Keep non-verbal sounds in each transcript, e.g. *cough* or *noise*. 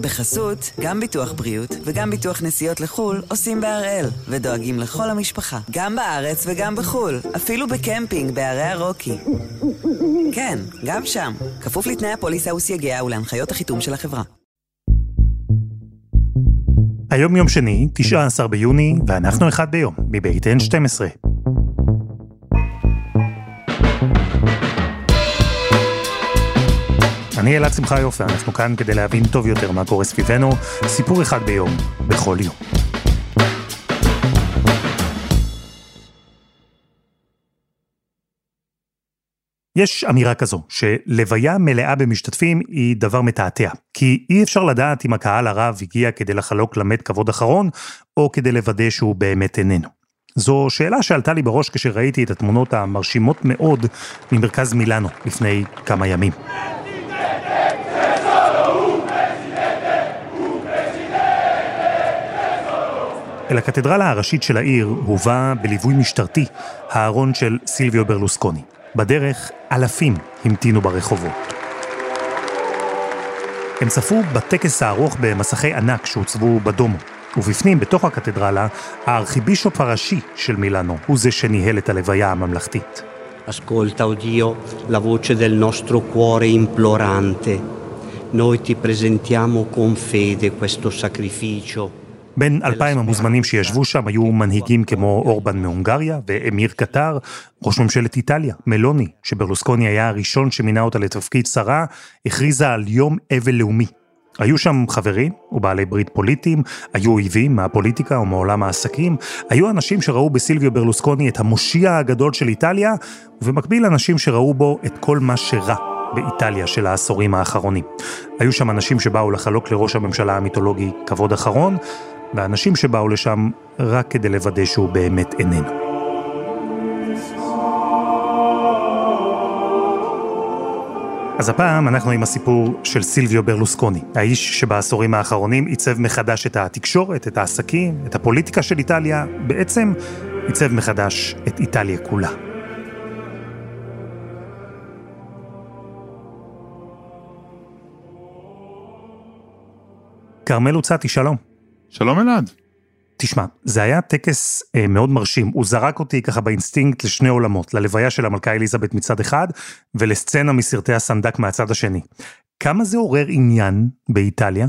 בחסות, גם ביטוח בריאות וגם ביטוח נסיעות לחו"ל עושים בהראל, ודואגים לכל המשפחה, גם בארץ וגם בחו"ל, אפילו בקמפינג בערי הרוקי. כן, גם שם, כפוף לתנאי הפוליסה וסייגיה ולהנחיות החיתום של החברה. היום יום שני, 19 ביוני, ואנחנו אחד ביום, מבית N12. אני אלעד שמחה יופי, אנחנו כאן כדי להבין טוב יותר מה קורה סביבנו, סיפור אחד ביום, בכל יום. יש אמירה כזו, שלוויה מלאה במשתתפים היא דבר מתעתע, כי אי אפשר לדעת אם הקהל הרב הגיע כדי לחלוק למד כבוד אחרון, או כדי לוודא שהוא באמת איננו. זו שאלה שעלתה לי בראש כשראיתי את התמונות המרשימות מאוד ממרכז מילאנו לפני כמה ימים. אל הקתדרלה הראשית של העיר הובא בליווי משטרתי הארון של סילביו ברלוסקוני. בדרך אלפים המתינו ברחובות. הם צפו בטקס הארוך במסכי ענק שהוצבו בדומו, ובפנים, בתוך הקתדרלה, הארכיבישופ הראשי של מילאנו הוא זה שניהל את הלוויה הממלכתית. Ascolta. Noi ti presentiamo con fede questo sacrificio. בין אלפיים המוזמנים שישבו שם היו מנהיגים כמו אורבן מהונגריה ואמיר קטר, ראש ממשלת איטליה, מלוני, שברלוסקוני היה הראשון שמינה אותה לתפקיד שרה, הכריזה על יום אבל לאומי. היו שם חברים ובעלי ברית פוליטיים, היו אויבים מהפוליטיקה או מעולם העסקים, היו אנשים שראו בסילביו ברלוסקוני את המושיע הגדול של איטליה, ובמקביל אנשים שראו בו את כל מה שרע באיטליה של העשורים האחרונים. היו שם אנשים שבאו לחלוק לראש הממשלה המיתולוגי כבוד אחרון, ואנשים שבאו לשם רק כדי לוודא שהוא באמת איננו. אז הפעם אנחנו עם הסיפור של סילביו ברלוסקוני, האיש שבעשורים האחרונים עיצב מחדש את התקשורת, את העסקים, את הפוליטיקה של איטליה, בעצם עיצב מחדש את איטליה כולה. כרמל לוצאתי, שלום. שלום אלעד. תשמע, זה היה טקס אה, מאוד מרשים. הוא זרק אותי ככה באינסטינקט לשני עולמות, ללוויה של המלכה אליזבת מצד אחד, ולסצנה מסרטי הסנדק מהצד השני. כמה זה עורר עניין באיטליה?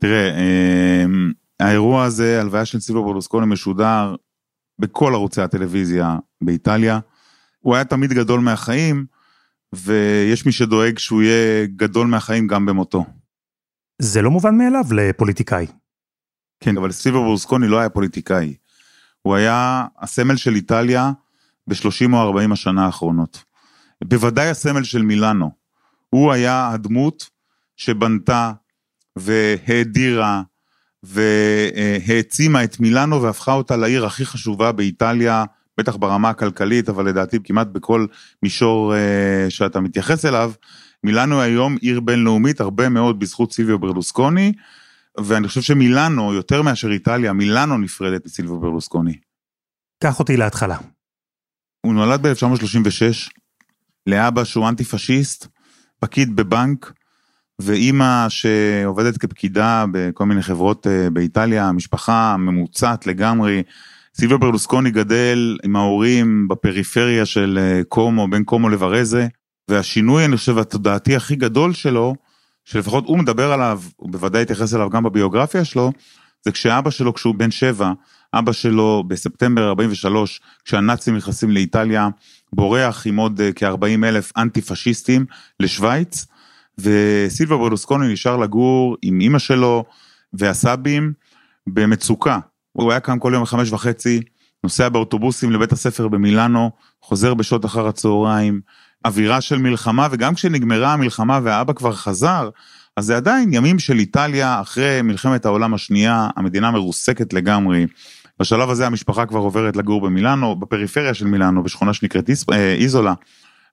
תראה, אה, האירוע הזה, הלוויה של סילבו ברלוסקוני משודר בכל ערוצי הטלוויזיה באיטליה. הוא היה תמיד גדול מהחיים, ויש מי שדואג שהוא יהיה גדול מהחיים גם במותו. זה לא מובן מאליו לפוליטיקאי. כן, אבל סילבו ברלוסקוני לא היה פוליטיקאי. הוא היה הסמל של איטליה ב-30 או 40 השנה האחרונות. בוודאי הסמל של מילאנו. הוא היה הדמות שבנתה והאדירה והעצימה את מילאנו והפכה אותה לעיר הכי חשובה באיטליה, בטח ברמה הכלכלית, אבל לדעתי כמעט בכל מישור uh, שאתה מתייחס אליו. מילאנו היום עיר בינלאומית הרבה מאוד בזכות סילביו ברלוסקוני, ואני חושב שמילאנו, יותר מאשר איטליה, מילאנו נפרדת מסילביו ברלוסקוני. קח אותי להתחלה. הוא נולד ב-1936 לאבא שהוא אנטי פשיסט, פקיד בבנק, ואימא שעובדת כפקידה בכל מיני חברות אה, באיטליה, משפחה ממוצעת לגמרי. סילביו ברלוסקוני גדל עם ההורים בפריפריה של אה, קומו, בין קומו לוורזה, והשינוי, אני חושב, התודעתי הכי גדול שלו, שלפחות הוא מדבר עליו, הוא בוודאי התייחס אליו גם בביוגרפיה שלו, זה כשאבא שלו, כשהוא בן שבע, אבא שלו בספטמבר 43, כשהנאצים נכנסים לאיטליה, בורח עם עוד אה, כ-40 אלף אנטי פשיסטים לשוויץ, וסילבה ברלוסקוני נשאר לגור עם אימא שלו והסבים במצוקה. הוא היה קם כל יום בחמש וחצי, נוסע באוטובוסים לבית הספר במילאנו, חוזר בשעות אחר הצהריים, אווירה של מלחמה, וגם כשנגמרה המלחמה והאבא כבר חזר, אז זה עדיין ימים של איטליה אחרי מלחמת העולם השנייה, המדינה מרוסקת לגמרי. בשלב הזה המשפחה כבר עוברת לגור במילאנו, בפריפריה של מילאנו, בשכונה שנקראת אה, איזולה,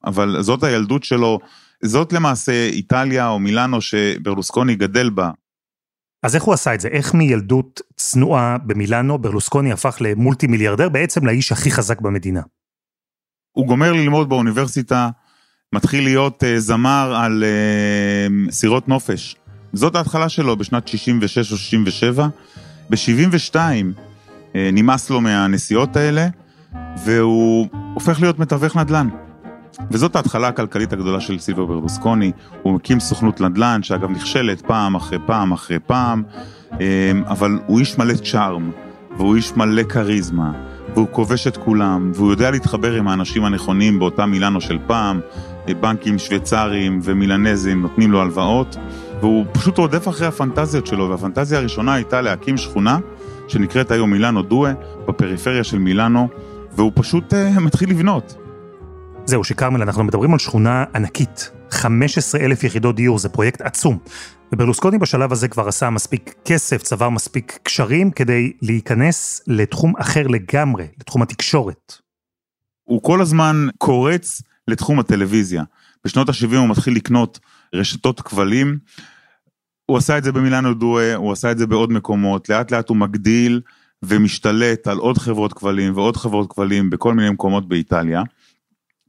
אבל זאת הילדות שלו, זאת למעשה איטליה או מילאנו שברלוסקוני גדל בה. אז איך הוא עשה את זה? איך מילדות צנועה במילאנו ברלוסקוני הפך למולטי מיליארדר, בעצם לאיש הכי חזק במדינה? הוא גומר ללמוד באוניברסיטה, מתחיל להיות uh, זמר על uh, סירות נופש זאת ההתחלה שלו בשנת 66 או 67. ב-72 אה, נמאס לו מהנסיעות האלה, והוא הופך להיות מתווך נדל"ן. וזאת ההתחלה הכלכלית הגדולה של סילבר ברלוסקוני, הוא מקים סוכנות נדל"ן, שאגב נכשלת פעם אחרי פעם אחרי פעם, אמ, אבל הוא איש מלא צ'ארם, והוא איש מלא כריזמה, והוא כובש את כולם, והוא יודע להתחבר עם האנשים הנכונים באותה מילאנו של פעם, בנקים שוויצריים ומילנזים נותנים לו הלוואות, והוא פשוט רודף אחרי הפנטזיות שלו, והפנטזיה הראשונה הייתה להקים שכונה שנקראת היום מילאנו דואה, בפריפריה של מילאנו, והוא פשוט uh, מתחיל לבנות. זהו, שכרמל, אנחנו מדברים על שכונה ענקית. 15 אלף יחידות דיור, זה פרויקט עצום. וברלוסקוני בשלב הזה כבר עשה מספיק כסף, צבר מספיק קשרים כדי להיכנס לתחום אחר לגמרי, לתחום התקשורת. הוא כל הזמן קורץ לתחום הטלוויזיה. בשנות ה-70 הוא מתחיל לקנות רשתות כבלים. הוא עשה את זה במילאנו דואה, הוא עשה את זה בעוד מקומות, לאט לאט הוא מגדיל ומשתלט על עוד חברות כבלים ועוד חברות כבלים בכל מיני מקומות באיטליה.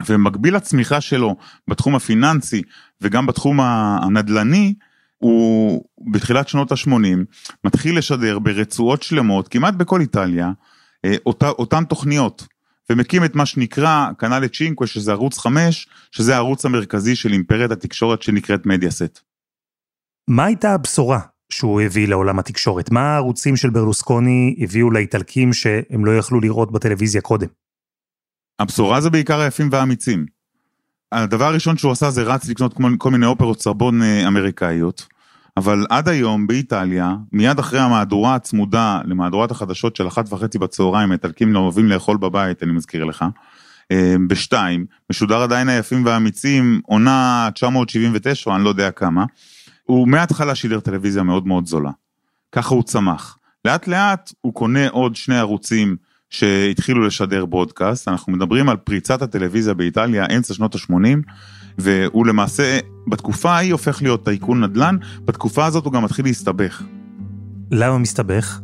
ומקביל לצמיחה שלו בתחום הפיננסי וגם בתחום הנדל"ני, הוא בתחילת שנות ה-80 מתחיל לשדר ברצועות שלמות כמעט בכל איטליה אה, אותה, אותן תוכניות ומקים את מה שנקרא קנאלה צ'ינקווה שזה ערוץ 5 שזה הערוץ המרכזי של אימפריית התקשורת שנקראת מדיאסט. מה הייתה הבשורה שהוא הביא לעולם התקשורת? מה הערוצים של ברלוסקוני הביאו לאיטלקים שהם לא יכלו לראות בטלוויזיה קודם? הבשורה זה בעיקר היפים והאמיצים. הדבר הראשון שהוא עשה זה רץ לקנות כל מיני אופרות סרבון אה, אמריקאיות, אבל עד היום באיטליה, מיד אחרי המהדורה הצמודה למהדורת החדשות של אחת וחצי בצהריים, איטלקים לא אוהבים לאכול בבית, אני מזכיר לך, אה, בשתיים, משודר עדיין היפים והאמיצים, עונה 979, אני לא יודע כמה, הוא מההתחלה שידר טלוויזיה מאוד מאוד זולה. ככה הוא צמח. לאט לאט הוא קונה עוד שני ערוצים שהתחילו לשדר ברודקאסט, אנחנו מדברים על פריצת הטלוויזיה באיטליה אמצע שנות ה-80, והוא למעשה בתקופה ההיא הופך להיות טייקון נדל"ן, בתקופה הזאת הוא גם מתחיל להסתבך. למה מסתבך?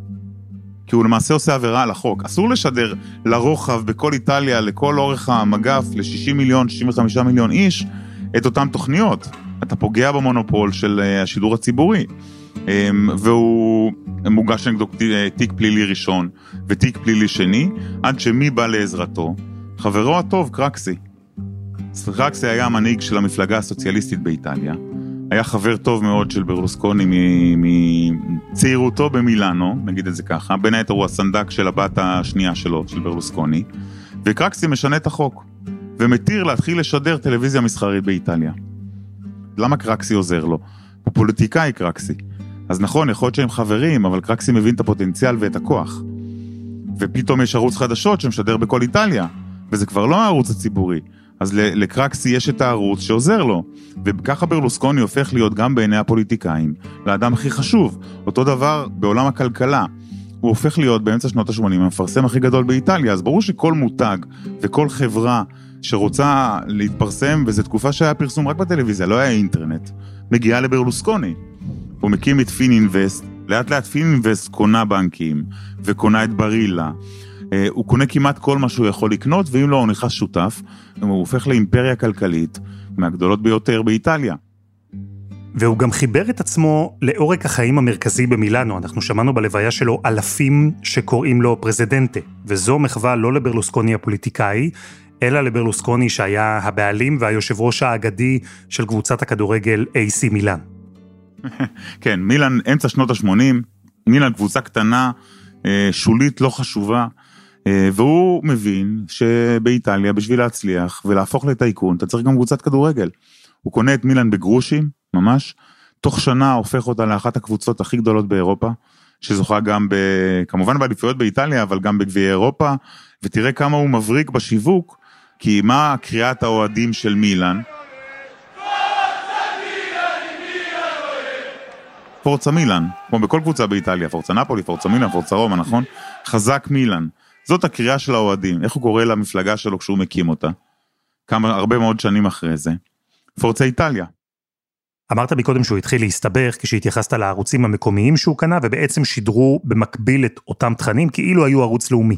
כי הוא למעשה עושה עבירה על החוק. אסור לשדר לרוחב בכל איטליה, לכל אורך המגף, ל-60 מיליון, 65 מיליון איש, את אותן תוכניות. אתה פוגע במונופול של אה, השידור הציבורי. אמ, והוא מוגש נגדו אה, תיק פלילי ראשון ותיק פלילי שני, עד שמי בא לעזרתו? חברו הטוב, קרקסי. קרקסי היה המנהיג של המפלגה הסוציאליסטית באיטליה. היה חבר טוב מאוד של ברלוסקוני מצעירותו במילאנו, נגיד את זה ככה, בין היתר הוא הסנדק של הבת השנייה שלו, של ברלוסקוני, וקרקסי משנה את החוק, ומתיר להתחיל לשדר טלוויזיה מסחרית באיטליה. למה קרקסי עוזר לו? הוא פוליטיקאי קרקסי. אז נכון, יכול להיות שהם חברים, אבל קרקסי מבין את הפוטנציאל ואת הכוח. ופתאום יש ערוץ חדשות שמשדר בכל איטליה, וזה כבר לא הערוץ הציבורי. אז לקרקסי יש את הערוץ שעוזר לו, וככה ברלוסקוני הופך להיות גם בעיני הפוליטיקאים, לאדם הכי חשוב. אותו דבר בעולם הכלכלה. הוא הופך להיות באמצע שנות ה-80 המפרסם הכי גדול באיטליה, אז ברור שכל מותג וכל חברה שרוצה להתפרסם, וזו תקופה שהיה פרסום רק בטלוויזיה, לא היה אינטרנט, מגיעה לברלוסקוני. הוא מקים את פינינבסט, לאט לאט פינינבסט קונה בנקים, וקונה את ברילה. אה, הוא קונה כמעט כל מה שהוא יכול לקנות, ואם לא, הוא נכנס שותף, הוא הופך לאימפריה כלכלית מהגדולות ביותר באיטליה. והוא גם חיבר את עצמו לעורק החיים המרכזי במילאנו. אנחנו שמענו בלוויה שלו אלפים שקוראים לו Presidente, וזו מחווה לא לברלוסקוני הפוליטיקאי, אלא לברלוסקוני שהיה הבעלים והיושב ראש האגדי של קבוצת הכדורגל AC מילאן. *laughs* כן, מילאן אמצע שנות ה-80, מילאן קבוצה קטנה, אה, שולית, לא חשובה, אה, והוא מבין שבאיטליה בשביל להצליח ולהפוך לטייקון אתה צריך גם קבוצת כדורגל. הוא קונה את מילאן בגרושים, ממש, תוך שנה הופך אותה לאחת הקבוצות הכי גדולות באירופה, שזוכה גם ב... כמובן באליפויות באיטליה, אבל גם בגביעי אירופה, ותראה כמה הוא מבריק בשיווק, כי מה קריאת האוהדים של מילאן? פורצה מילאן, כמו בכל קבוצה באיטליה, פורצה נפולי, פורצה מילאן, פורצה רומא, נכון? חזק מילאן. זאת הקריאה של האוהדים, איך הוא קורא למפלגה שלו כשהוא מקים אותה? כמה, הרבה מאוד שנים אחרי זה. פורצה איטליה. אמרת מקודם שהוא התחיל להסתבך כשהתייחסת לערוצים המקומיים שהוא קנה ובעצם שידרו במקביל את אותם תכנים כאילו היו ערוץ לאומי.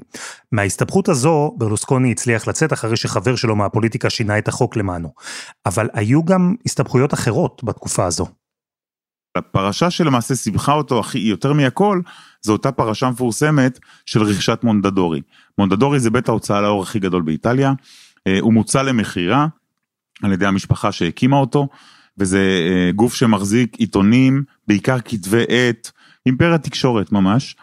מההסתבכות הזו ברלוסקוני הצליח לצאת אחרי שחבר שלו מהפוליטיקה שינה את החוק למענו. אבל היו גם הסתבכויות אחרות בתקופה הזו. הפרשה שלמעשה סיבכה אותו הכי יותר מהכל, זו אותה פרשה מפורסמת של רכישת מונדדורי. מונדדורי זה בית ההוצאה לאור הכי גדול באיטליה, אה, הוא מוצע למכירה על ידי המשפחה שהקימה אותו, וזה אה, גוף שמחזיק עיתונים, בעיקר כתבי עת, אימפריה תקשורת ממש.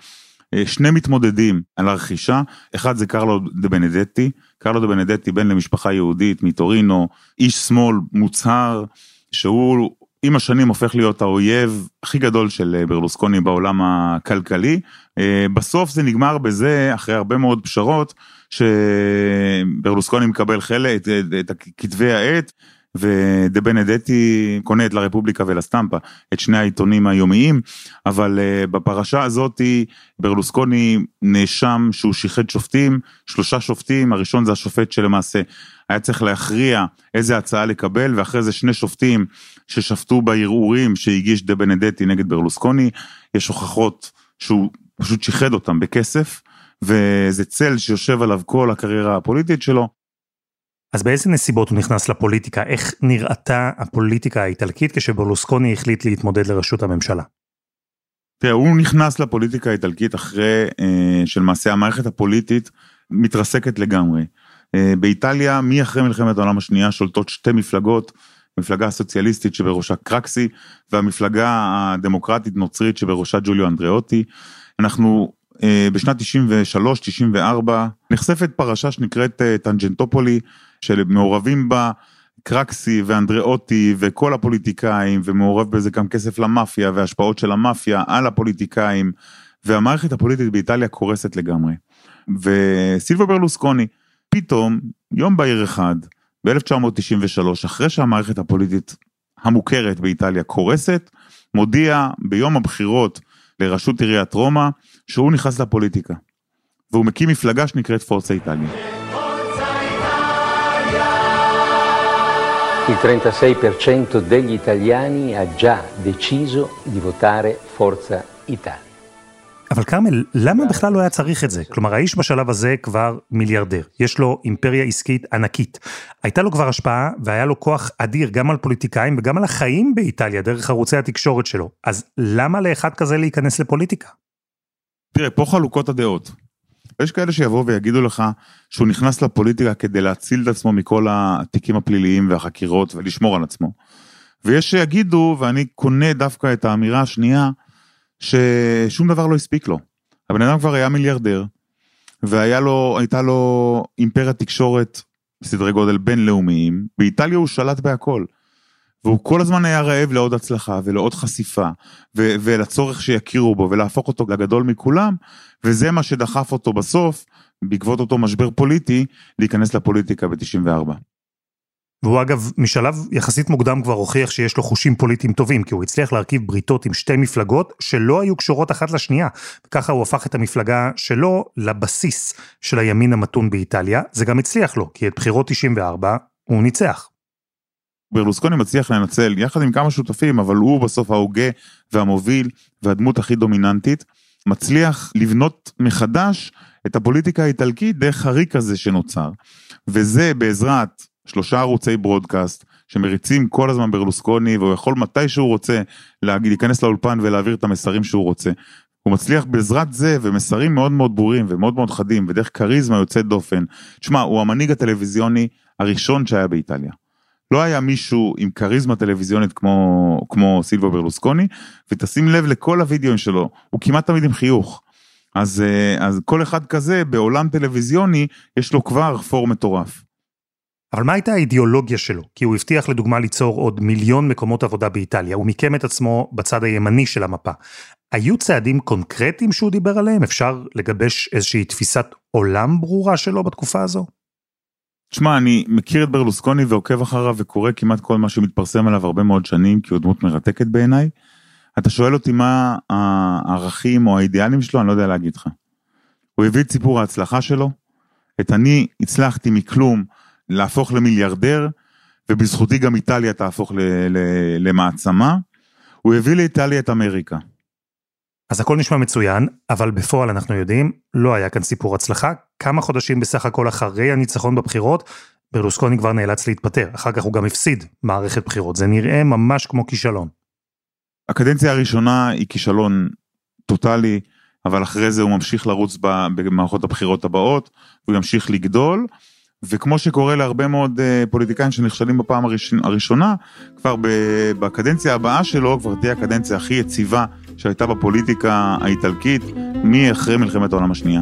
אה, שני מתמודדים על הרכישה, אחד זה קרלו דה בנדטי, קרלו דה בנדטי בן למשפחה יהודית מטורינו, איש שמאל מוצהר, שהוא עם השנים הופך להיות האויב הכי גדול של אה, ברלוסקוני בעולם הכלכלי. אה, בסוף זה נגמר בזה, אחרי הרבה מאוד פשרות, שברלוסקוני מקבל חלק, את כתבי העת, ודה בנדטי קונה את לרפובליקה ולסטמפה, את שני העיתונים היומיים, אבל uh, בפרשה הזאתי ברלוסקוני נאשם שהוא שיחד שופטים, שלושה שופטים, הראשון זה השופט שלמעשה היה צריך להכריע איזה הצעה לקבל, ואחרי זה שני שופטים ששפטו בערעורים שהגיש דה בנדטי נגד ברלוסקוני, יש הוכחות שהוא פשוט שיחד אותם בכסף, וזה צל שיושב עליו כל הקריירה הפוליטית שלו. אז באיזה נסיבות הוא נכנס לפוליטיקה? איך נראתה הפוליטיקה האיטלקית כשברלוסקוני החליט להתמודד לראשות הממשלה? תראה, הוא נכנס לפוליטיקה האיטלקית אחרי אה, שלמעשה המערכת הפוליטית מתרסקת לגמרי. אה, באיטליה, מאחרי מלחמת העולם השנייה שולטות שתי מפלגות, מפלגה הסוציאליסטית שבראשה קרקסי, והמפלגה הדמוקרטית נוצרית שבראשה ג'וליו אנדריאוטי. אנחנו אה, בשנת 93-94 נחשפת פרשה שנקראת אה, טנג'נטופולי, שמעורבים בה קרקסי ואנדריאוטי וכל הפוליטיקאים, ומעורב בזה גם כסף למאפיה והשפעות של המאפיה על הפוליטיקאים, והמערכת הפוליטית באיטליה קורסת לגמרי. וסילבו ברלוסקוני, פתאום, יום בהיר אחד, ב-1993, אחרי שהמערכת הפוליטית המוכרת באיטליה קורסת, מודיע ביום הבחירות לראשות עיריית רומא, שהוא נכנס לפוליטיקה. והוא מקים מפלגה שנקראת פורצה איטליה. Il 36% degli italiani ha già deciso di votare Forza Italia. אבל כרמל, למה בכלל לא היה צריך את זה? כלומר, האיש בשלב הזה כבר מיליארדר. יש לו אימפריה עסקית ענקית. הייתה לו כבר השפעה והיה לו כוח אדיר גם על פוליטיקאים וגם על החיים באיטליה דרך ערוצי התקשורת שלו. אז למה לאחד כזה להיכנס לפוליטיקה? תראה, פה חלוקות הדעות. יש כאלה שיבואו ויגידו לך שהוא נכנס לפוליטיקה כדי להציל את עצמו מכל התיקים הפליליים והחקירות ולשמור על עצמו. ויש שיגידו, ואני קונה דווקא את האמירה השנייה, ששום דבר לא הספיק לו. הבן אדם כבר היה מיליארדר, והייתה לו, לו אימפריה תקשורת בסדרי גודל בינלאומיים, באיטליה הוא שלט בהכל. והוא כל הזמן היה רעב לעוד הצלחה ולעוד חשיפה ו- ולצורך שיכירו בו ולהפוך אותו לגדול מכולם וזה מה שדחף אותו בסוף בעקבות אותו משבר פוליטי להיכנס לפוליטיקה ב-94. והוא אגב משלב יחסית מוקדם כבר הוכיח שיש לו חושים פוליטיים טובים, כי הוא הצליח להרכיב בריתות עם שתי מפלגות שלא היו קשורות אחת לשנייה. וככה הוא הפך את המפלגה שלו לבסיס של הימין המתון באיטליה. זה גם הצליח לו, כי את בחירות 94 הוא ניצח. ברלוסקוני מצליח לנצל יחד עם כמה שותפים, אבל הוא בסוף ההוגה והמוביל והדמות הכי דומיננטית, מצליח לבנות מחדש את הפוליטיקה האיטלקית דרך הריק הזה שנוצר. וזה בעזרת שלושה ערוצי ברודקאסט שמריצים כל הזמן ברלוסקוני והוא יכול מתי שהוא רוצה להיכנס לאולפן ולהעביר את המסרים שהוא רוצה. הוא מצליח בעזרת זה ומסרים מאוד מאוד ברורים ומאוד מאוד חדים ודרך כריזמה יוצאת דופן. תשמע, הוא המנהיג הטלוויזיוני הראשון שהיה באיטליה. לא היה מישהו עם כריזמה טלוויזיונית כמו, כמו סילבו ברלוסקוני, ותשים לב לכל הוידאוים שלו, הוא כמעט תמיד עם חיוך. אז, אה, אז כל אחד כזה בעולם טלוויזיוני יש לו כבר פור מטורף. אבל מה הייתה האידיאולוגיה שלו? כי הוא הבטיח לדוגמה ליצור עוד מיליון מקומות עבודה באיטליה, הוא מיקם את עצמו בצד הימני של המפה. היו צעדים קונקרטיים שהוא דיבר עליהם? אפשר לגבש איזושהי תפיסת עולם ברורה שלו בתקופה הזו? תשמע, אני מכיר את ברלוסקוני ועוקב אחריו וקורא כמעט כל מה שמתפרסם עליו הרבה מאוד שנים, כי הוא דמות מרתקת בעיניי. אתה שואל אותי מה הערכים או האידיאלים שלו, אני לא יודע להגיד לך. הוא הביא את סיפור ההצלחה שלו, את אני הצלחתי מכלום להפוך למיליארדר, ובזכותי גם איטליה תהפוך למעצמה. הוא הביא לאיטליה את אמריקה. אז הכל נשמע מצוין, אבל בפועל אנחנו יודעים, לא היה כאן סיפור הצלחה. כמה חודשים בסך הכל אחרי הניצחון בבחירות, ברלוסקוני כבר נאלץ להתפטר. אחר כך הוא גם הפסיד מערכת בחירות. זה נראה ממש כמו כישלון. הקדנציה הראשונה היא כישלון טוטאלי, אבל אחרי זה הוא ממשיך לרוץ במערכות הבחירות הבאות, הוא ימשיך לגדול, וכמו שקורה להרבה מאוד אה, פוליטיקאים שנכשלים בפעם הראשונה, כבר בקדנציה הבאה שלו כבר תהיה הקדנציה הכי יציבה שהייתה בפוליטיקה האיטלקית מאחרי מלחמת העולם השנייה.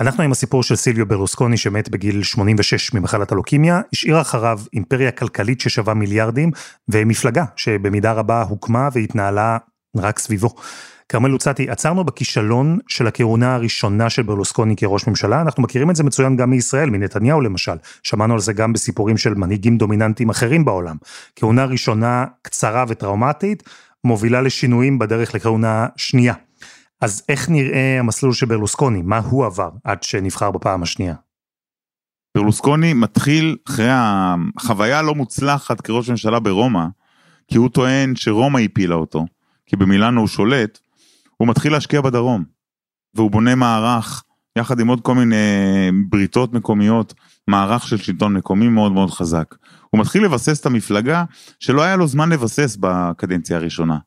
אנחנו עם הסיפור של סילביו ברלוסקוני שמת בגיל 86 ממחלת הלוקימיה, השאיר אחריו אימפריה כלכלית ששווה מיליארדים, ומפלגה שבמידה רבה הוקמה והתנהלה רק סביבו. כרמל לוצאטי, עצרנו בכישלון של הכהונה הראשונה של ברלוסקוני כראש ממשלה, אנחנו מכירים את זה מצוין גם מישראל, מנתניהו למשל, שמענו על זה גם בסיפורים של מנהיגים דומיננטיים אחרים בעולם. כהונה ראשונה קצרה וטראומטית, מובילה לשינויים בדרך לכהונה שנייה. אז איך נראה המסלול של ברלוסקוני? מה הוא עבר עד שנבחר בפעם השנייה? ברלוסקוני מתחיל אחרי החוויה הלא מוצלחת כראש ממשלה ברומא, כי הוא טוען שרומא הפילה אותו, כי במילאנו הוא שולט, הוא מתחיל להשקיע בדרום, והוא בונה מערך, יחד עם עוד כל מיני בריתות מקומיות, מערך של שלטון מקומי מאוד מאוד חזק. הוא מתחיל לבסס את המפלגה שלא היה לו זמן לבסס בקדנציה הראשונה.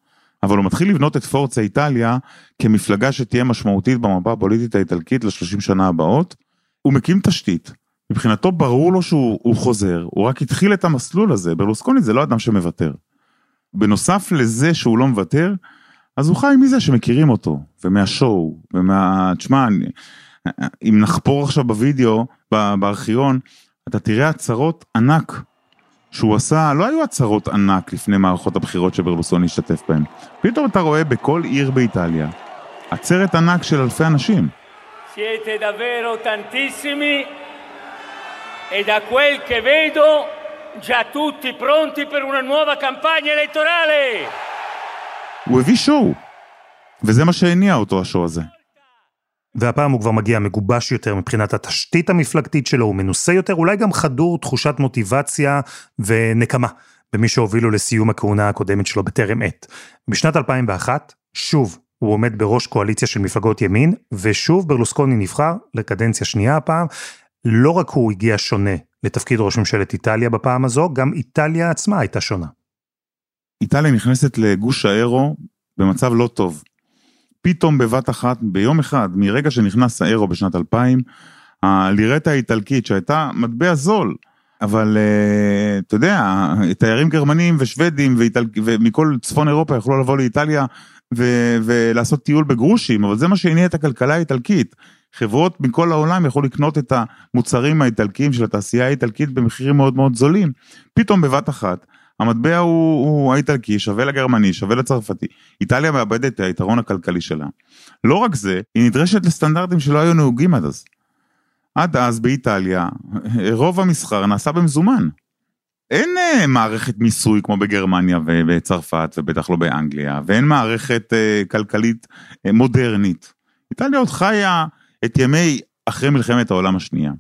אבל הוא מתחיל לבנות את פורצה איטליה כמפלגה שתהיה משמעותית במפה הפוליטית האיטלקית לשלושים שנה הבאות. הוא מקים תשתית, מבחינתו ברור לו שהוא חוזר, הוא רק התחיל את המסלול הזה, ברלוסקוני זה לא אדם שמוותר. בנוסף לזה שהוא לא מוותר, אז הוא חי מזה שמכירים אותו, ומהשואו, ומה... תשמע, אם נחפור עכשיו בווידאו, בארכיון, אתה תראה הצהרות ענק שהוא עשה, לא היו הצהרות ענק לפני מערכות הבחירות שברלוסוני השתתף בהן. פתאום אתה רואה בכל עיר באיטליה, עצרת ענק של אלפי אנשים. Siete davvero tantissimi e da quel che vedo già tutti pronti per una nuova campagna elettorale. הוא הביא שואו, וזה מה שהניע אותו השואו הזה. והפעם הוא כבר מגיע מגובש יותר מבחינת התשתית המפלגתית שלו, הוא מנוסה יותר, אולי גם חדור תחושת מוטיבציה ונקמה במי שהובילו לסיום הכהונה הקודמת שלו בטרם עת. בשנת 2001, שוב, הוא עומד בראש קואליציה של מפלגות ימין, ושוב ברלוסקוני נבחר לקדנציה שנייה הפעם. לא רק הוא הגיע שונה לתפקיד ראש ממשלת איטליה בפעם הזו, גם איטליה עצמה הייתה שונה. איטליה נכנסת לגוש האירו במצב לא טוב. פתאום בבת אחת, ביום אחד, מרגע שנכנס האירו בשנת 2000, הלירטה האיטלקית שהייתה מטבע זול, אבל uh, אתה יודע, תיירים גרמנים ושוודים ואיטל... ומכל צפון אירופה יכלו לבוא לאיטליה ו... ולעשות טיול בגרושים, אבל זה מה שהניע את הכלכלה האיטלקית. חברות מכל העולם יכלו לקנות את המוצרים האיטלקיים של התעשייה האיטלקית במחירים מאוד מאוד זולים. פתאום בבת אחת המטבע הוא, הוא האיטלקי, שווה לגרמני, שווה לצרפתי. איטליה מאבדת את היתרון הכלכלי שלה. לא רק זה, היא נדרשת לסטנדרטים שלא היו נהוגים עד אז. עד אז באיטליה, רוב המסחר נעשה במזומן. אין uh, מערכת מיסוי כמו בגרמניה ובצרפת ובטח לא באנגליה, ואין מערכת uh, כלכלית uh, מודרנית. איטליה עוד חיה את ימי אחרי מלחמת העולם השנייה.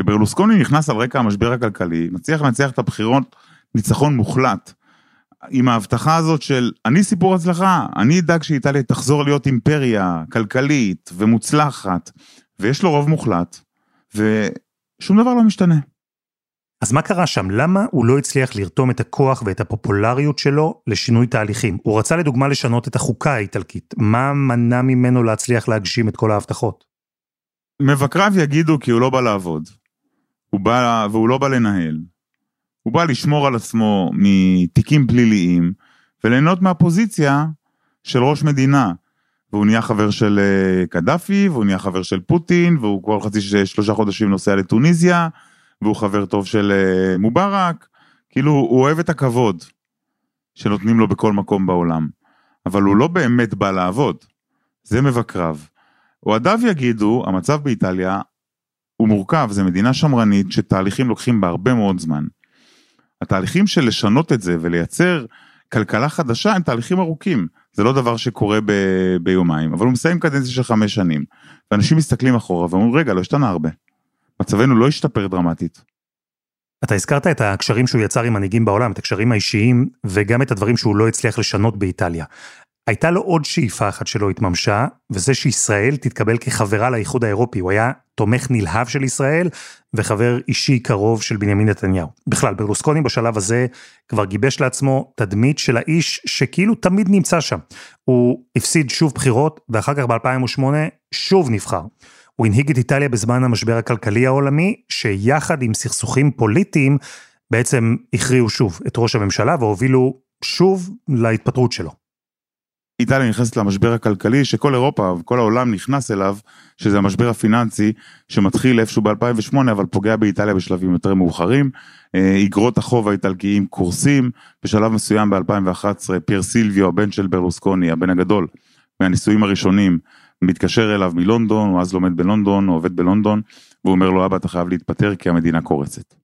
וברלוסקוני נכנס על רקע המשבר הכלכלי, מצליח לנצח את הבחירות ניצחון מוחלט. עם ההבטחה הזאת של אני סיפור הצלחה, אני אדאג שאיטליה תחזור להיות אימפריה כלכלית ומוצלחת, ויש לו רוב מוחלט, ושום דבר לא משתנה. אז מה קרה שם? למה הוא לא הצליח לרתום את הכוח ואת הפופולריות שלו לשינוי תהליכים? הוא רצה לדוגמה לשנות את החוקה האיטלקית. מה מנע ממנו להצליח להגשים את כל ההבטחות? מבקריו יגידו כי הוא לא בא לעבוד. הוא בא, והוא לא בא לנהל. הוא בא לשמור על עצמו מתיקים פליליים וליהנות מהפוזיציה של ראש מדינה. והוא נהיה חבר של אה, קדאפי, והוא נהיה חבר של פוטין, והוא כבר חצי שלושה חודשים נוסע לטוניסיה, והוא חבר טוב של אה, מובארק. כאילו, הוא אוהב את הכבוד שנותנים לו בכל מקום בעולם. אבל הוא לא באמת בא לעבוד. זה מבקריו. אוהדיו יגידו, המצב באיטליה הוא מורכב, זו מדינה שמרנית שתהליכים לוקחים בה הרבה מאוד זמן. התהליכים של לשנות את זה ולייצר כלכלה חדשה הם תהליכים ארוכים. זה לא דבר שקורה ב- ביומיים, אבל הוא מסיים קדנציה של חמש שנים. ואנשים מסתכלים אחורה ואומרים, רגע, לא השתנה הרבה. מצבנו לא השתפר דרמטית. אתה הזכרת את הקשרים שהוא יצר עם מנהיגים בעולם, את הקשרים האישיים, וגם את הדברים שהוא לא הצליח לשנות באיטליה. הייתה לו עוד שאיפה אחת שלא התממשה, וזה שישראל תתקבל כחברה לאיחוד האירופי. הוא היה תומך נלהב של ישראל, וחבר אישי קרוב של בנימין נתניהו. בכלל, ברלוסקוני בשלב הזה כבר גיבש לעצמו תדמית של האיש שכאילו תמיד נמצא שם. הוא הפסיד שוב בחירות, ואחר כך ב-2008 שוב נבחר. הוא הנהיג את איטליה בזמן המשבר הכלכלי העולמי, שיחד עם סכסוכים פוליטיים, בעצם הכריעו שוב את ראש הממשלה והובילו שוב להתפטרות שלו. איטליה נכנסת למשבר הכלכלי שכל אירופה וכל העולם נכנס אליו, שזה המשבר הפיננסי שמתחיל איפשהו ב-2008 אבל פוגע באיטליה בשלבים יותר מאוחרים. איגרות החוב האיטלקיים קורסים, בשלב מסוים ב-2011 פייר סילביו הבן של ברלוסקוני, הבן הגדול, מהנישואים הראשונים, מתקשר אליו מלונדון, הוא אז לומד בלונדון, הוא עובד בלונדון, והוא אומר לו אבא אתה חייב להתפטר כי המדינה קורצת.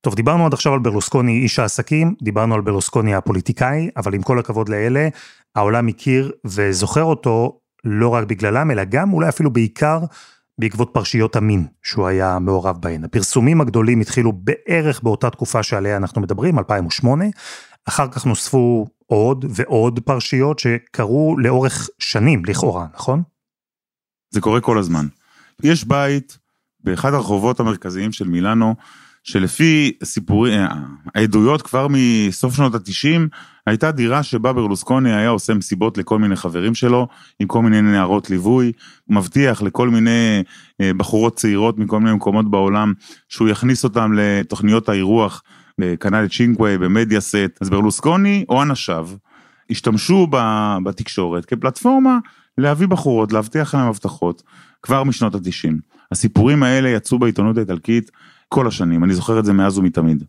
טוב, דיברנו עד עכשיו על ברלוסקוני איש העסקים, דיברנו על ברלוסקוני הפוליטיקאי, אבל עם כל הכבוד לאלה, העולם מכיר וזוכר אותו לא רק בגללם, אלא גם אולי אפילו בעיקר בעקבות פרשיות המין שהוא היה מעורב בהן. הפרסומים הגדולים התחילו בערך באותה תקופה שעליה אנחנו מדברים, 2008, אחר כך נוספו עוד ועוד פרשיות שקרו לאורך שנים לכאורה, נכון? זה קורה כל הזמן. יש בית באחד הרחובות המרכזיים של מילאנו, שלפי סיפורי, העדויות כבר מסוף שנות התשעים, הייתה דירה שבה ברלוסקוני היה עושה מסיבות לכל מיני חברים שלו, עם כל מיני נערות ליווי, מבטיח לכל מיני בחורות צעירות מכל מיני מקומות בעולם, שהוא יכניס אותם לתוכניות האירוח בקנל צ'ינקווי, במדיה סט, אז ברלוסקוני או אנשיו, השתמשו בתקשורת כפלטפורמה להביא בחורות, להבטיח להם הבטחות, כבר משנות התשעים. הסיפורים האלה יצאו בעיתונות האיטלקית כל השנים, אני זוכר את זה מאז ומתמיד.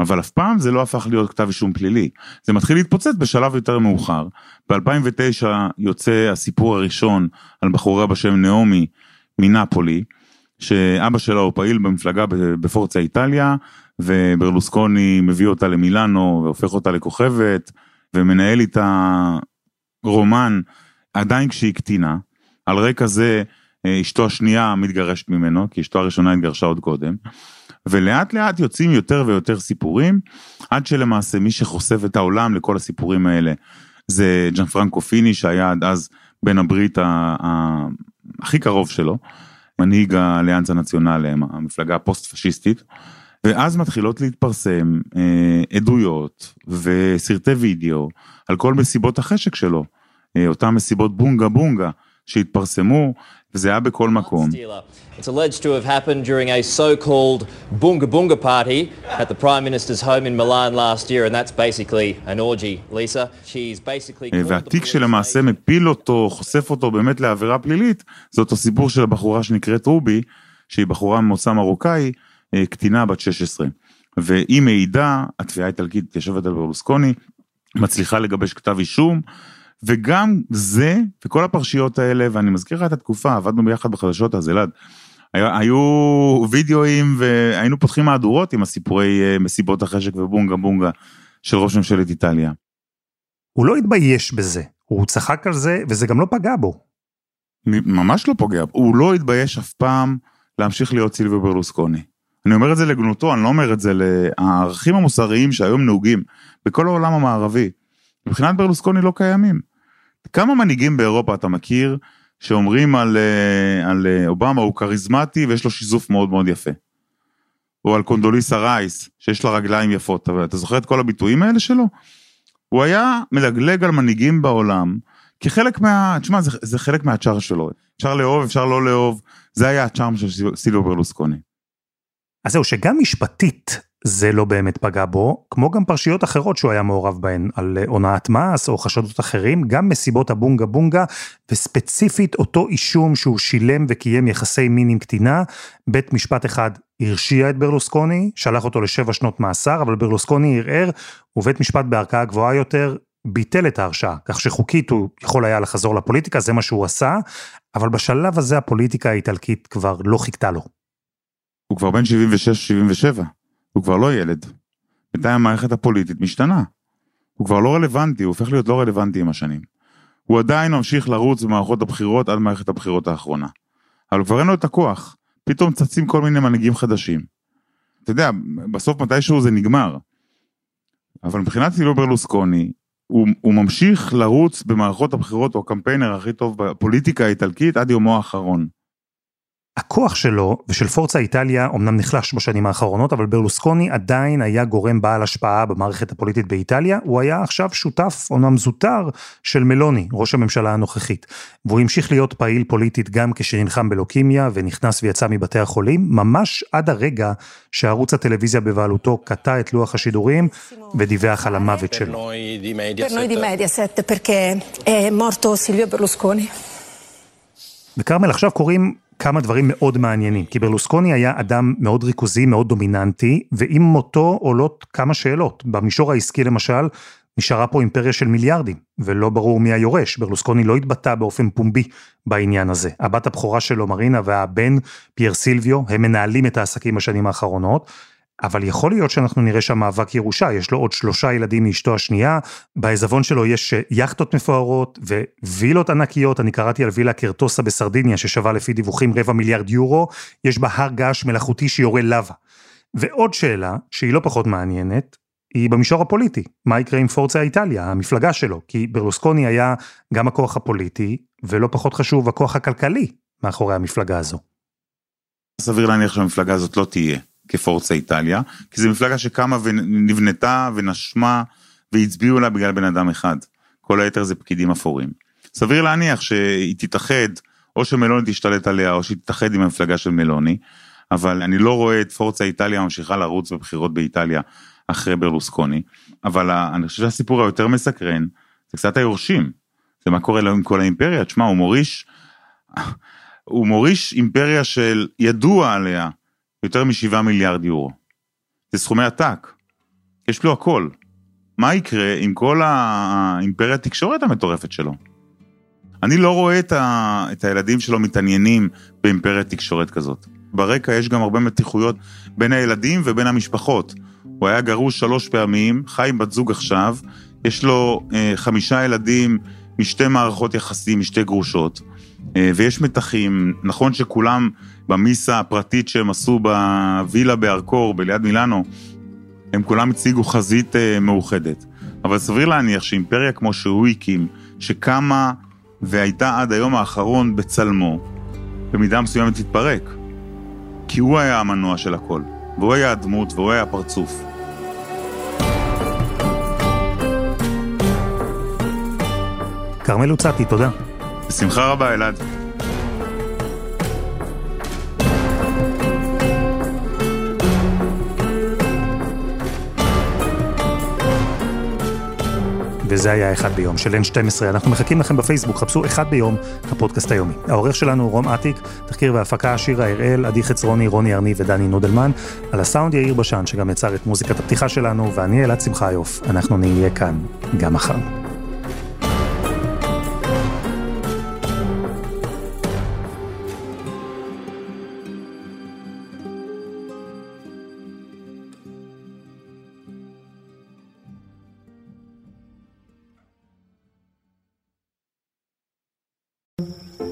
אבל אף פעם זה לא הפך להיות כתב אישום פלילי. זה מתחיל להתפוצץ בשלב יותר מאוחר. ב-2009 יוצא הסיפור הראשון על בחורה בשם נעמי מנפולי, שאבא שלה הוא פעיל במפלגה בפורצה איטליה, וברלוסקוני מביא אותה למילאנו והופך אותה לכוכבת, ומנהל איתה רומן עדיין כשהיא קטינה. על רקע זה אשתו השנייה מתגרשת ממנו, כי אשתו הראשונה התגרשה עוד קודם, ולאט לאט יוצאים יותר ויותר סיפורים, עד שלמעשה מי שחושף את העולם לכל הסיפורים האלה זה ג'אן פרנקו פיני שהיה עד אז בן הברית הכי קרוב שלו, מנהיג האליאנס הנציונל, המפלגה הפוסט פשיסטית, ואז מתחילות להתפרסם אה, עדויות וסרטי וידאו על כל מסיבות החשק שלו, אה, אותם מסיבות בונגה בונגה שהתפרסמו וזה היה בכל מקום. It's alleged to have happened during a so-called Bunga Bunga party at the Prime Minister's home in Milan last year, and that's basically an orgy, Lisa. She's basically... והתיק שלמעשה מפיל אותו, חושף אותו באמת לעבירה פלילית, זה אותו סיפור של הבחורה שנקראת רובי, שהיא בחורה ממוצא מרוקאי, קטינה בת 16. והיא מעידה, התביעה האיטלקית יושבת על ברלוסקוני, מצליחה לגבש כתב אישום, וגם זה וכל הפרשיות האלה ואני מזכיר לך את התקופה עבדנו ביחד בחדשות אז אלעד. היו וידאוים והיינו פותחים מהדורות עם הסיפורי מסיבות החשק ובונגה בונגה של ראש ממשלת איטליה. הוא לא התבייש בזה, הוא צחק על זה וזה גם לא פגע בו. ממש לא פוגע, הוא לא התבייש אף פעם להמשיך להיות סילביו ברלוסקוני. אני אומר את זה לגנותו, אני לא אומר את זה לערכים המוסריים שהיום נהוגים בכל העולם המערבי. מבחינת ברלוסקוני לא קיימים. כמה מנהיגים באירופה אתה מכיר שאומרים על, על אובמה הוא כריזמטי ויש לו שיזוף מאוד מאוד יפה. או על קונדוליסה רייס שיש לה רגליים יפות, אבל אתה זוכר את כל הביטויים האלה שלו? הוא היה מלגלג על מנהיגים בעולם כחלק מה... תשמע, זה, זה חלק מהצ'אר שלו. אפשר לאהוב, אפשר לא לאהוב, זה היה הצ'ארם של סילבו ברלוסקוני. אז זהו, שגם משפטית זה לא באמת פגע בו, כמו גם פרשיות אחרות שהוא היה מעורב בהן, על הונאת מס או חשדות אחרים, גם מסיבות הבונגה בונגה, וספציפית אותו אישום שהוא שילם וקיים יחסי מין עם קטינה, בית משפט אחד הרשיע את ברלוסקוני, שלח אותו לשבע שנות מאסר, אבל ברלוסקוני ערער, ובית משפט בערכאה גבוהה יותר ביטל את ההרשעה, כך שחוקית הוא יכול היה לחזור לפוליטיקה, זה מה שהוא עשה, אבל בשלב הזה הפוליטיקה האיטלקית כבר לא חיכתה לו. הוא כבר בן 76-77, הוא כבר לא ילד. בינתיים המערכת הפוליטית משתנה. הוא כבר לא רלוונטי, הוא הופך להיות לא רלוונטי עם השנים. הוא עדיין ממשיך לרוץ במערכות הבחירות עד מערכת הבחירות האחרונה. אבל כבר אין לו את הכוח, פתאום צצים כל מיני מנהיגים חדשים. אתה יודע, בסוף מתישהו זה נגמר. אבל מבחינת סילבו ברלוסקוני, הוא, הוא ממשיך לרוץ במערכות הבחירות, הוא הקמפיינר הכי טוב בפוליטיקה האיטלקית עד יומו האחרון. הכוח שלו ושל פורצה איטליה אומנם נחלש בשנים האחרונות, אבל ברלוסקוני עדיין היה גורם בעל השפעה במערכת הפוליטית באיטליה, הוא היה עכשיו שותף, אומנם זוטר, של מלוני, ראש הממשלה הנוכחית. והוא המשיך להיות פעיל פוליטית גם כשנלחם בלוקימיה ונכנס ויצא מבתי החולים, ממש עד הרגע שערוץ הטלוויזיה בבעלותו קטע את לוח השידורים ודיווח על המוות שלו. וכרמל, עכשיו קוראים כמה דברים מאוד מעניינים, כי ברלוסקוני היה אדם מאוד ריכוזי, מאוד דומיננטי, ועם מותו עולות כמה שאלות. במישור העסקי למשל, נשארה פה אימפריה של מיליארדים, ולא ברור מי היורש. ברלוסקוני לא התבטא באופן פומבי בעניין הזה. הבת הבכורה שלו, מרינה, והבן, פייר סילביו, הם מנהלים את העסקים בשנים האחרונות. אבל יכול להיות שאנחנו נראה שם מאבק ירושה, יש לו עוד שלושה ילדים מאשתו השנייה, בעזבון שלו יש יכטות מפוארות ווילות ענקיות, אני קראתי על וילה קרטוסה בסרדיניה ששווה לפי דיווחים רבע מיליארד יורו, יש בה הר געש מלאכותי שיורה לבה. ועוד שאלה, שהיא לא פחות מעניינת, היא במישור הפוליטי, מה יקרה עם פורצה איטליה, המפלגה שלו, כי ברלוסקוני היה גם הכוח הפוליטי, ולא פחות חשוב הכוח הכלכלי מאחורי המפלגה הזו. סביר להניח שהמפלגה הזאת לא תהיה. כפורצה איטליה, כי זו מפלגה שקמה ונבנתה ונשמה והצביעו לה בגלל בן אדם אחד. כל היתר זה פקידים אפורים. סביר להניח שהיא תתאחד, או שמלוני תשתלט עליה, או שהיא תתאחד עם המפלגה של מלוני, אבל אני לא רואה את פורצה איטליה ממשיכה לרוץ בבחירות באיטליה אחרי ברלוסקוני, אבל אני חושב שהסיפור היותר מסקרן, זה קצת היורשים. זה מה קורה עם כל האימפריה, תשמע, הוא מוריש, הוא מוריש אימפריה של ידוע עליה יותר משבעה מיליארד יורו. זה סכומי עתק. יש לו הכל. מה יקרה עם כל האימפריה התקשורת המטורפת שלו? אני לא רואה את, ה... את הילדים שלו מתעניינים באימפריית תקשורת כזאת. ברקע יש גם הרבה מתיחויות בין הילדים ובין המשפחות. הוא היה גרוש שלוש פעמים, חי עם בת זוג עכשיו, יש לו אה, חמישה ילדים משתי מערכות יחסים, משתי גרושות, אה, ויש מתחים, נכון שכולם במיסה הפרטית שהם עשו בווילה בארקור, בליד מילאנו, הם כולם הציגו חזית אה, מאוחדת. אבל סביר להניח שאימפריה כמו שהוא הקים, שקמה והייתה עד היום האחרון בצלמו, במידה מסוימת תתפרק. כי הוא היה המנוע של הכל, והוא היה הדמות והוא היה הפרצוף. כרמל הוצאתי, תודה. בשמחה רבה, אלעד. וזה היה אחד ביום של N12. אנחנו מחכים לכם בפייסבוק, חפשו אחד ביום, הפודקאסט היומי. העורך שלנו הוא רום אטיק, תחקיר והפקה שירה הראל, עדי חצרוני, רוני ארני ודני נודלמן. על הסאונד יאיר בשן, שגם יצר את מוזיקת הפתיחה שלנו, ואני אלעד שמחיוף. אנחנו נהיה כאן גם מחר.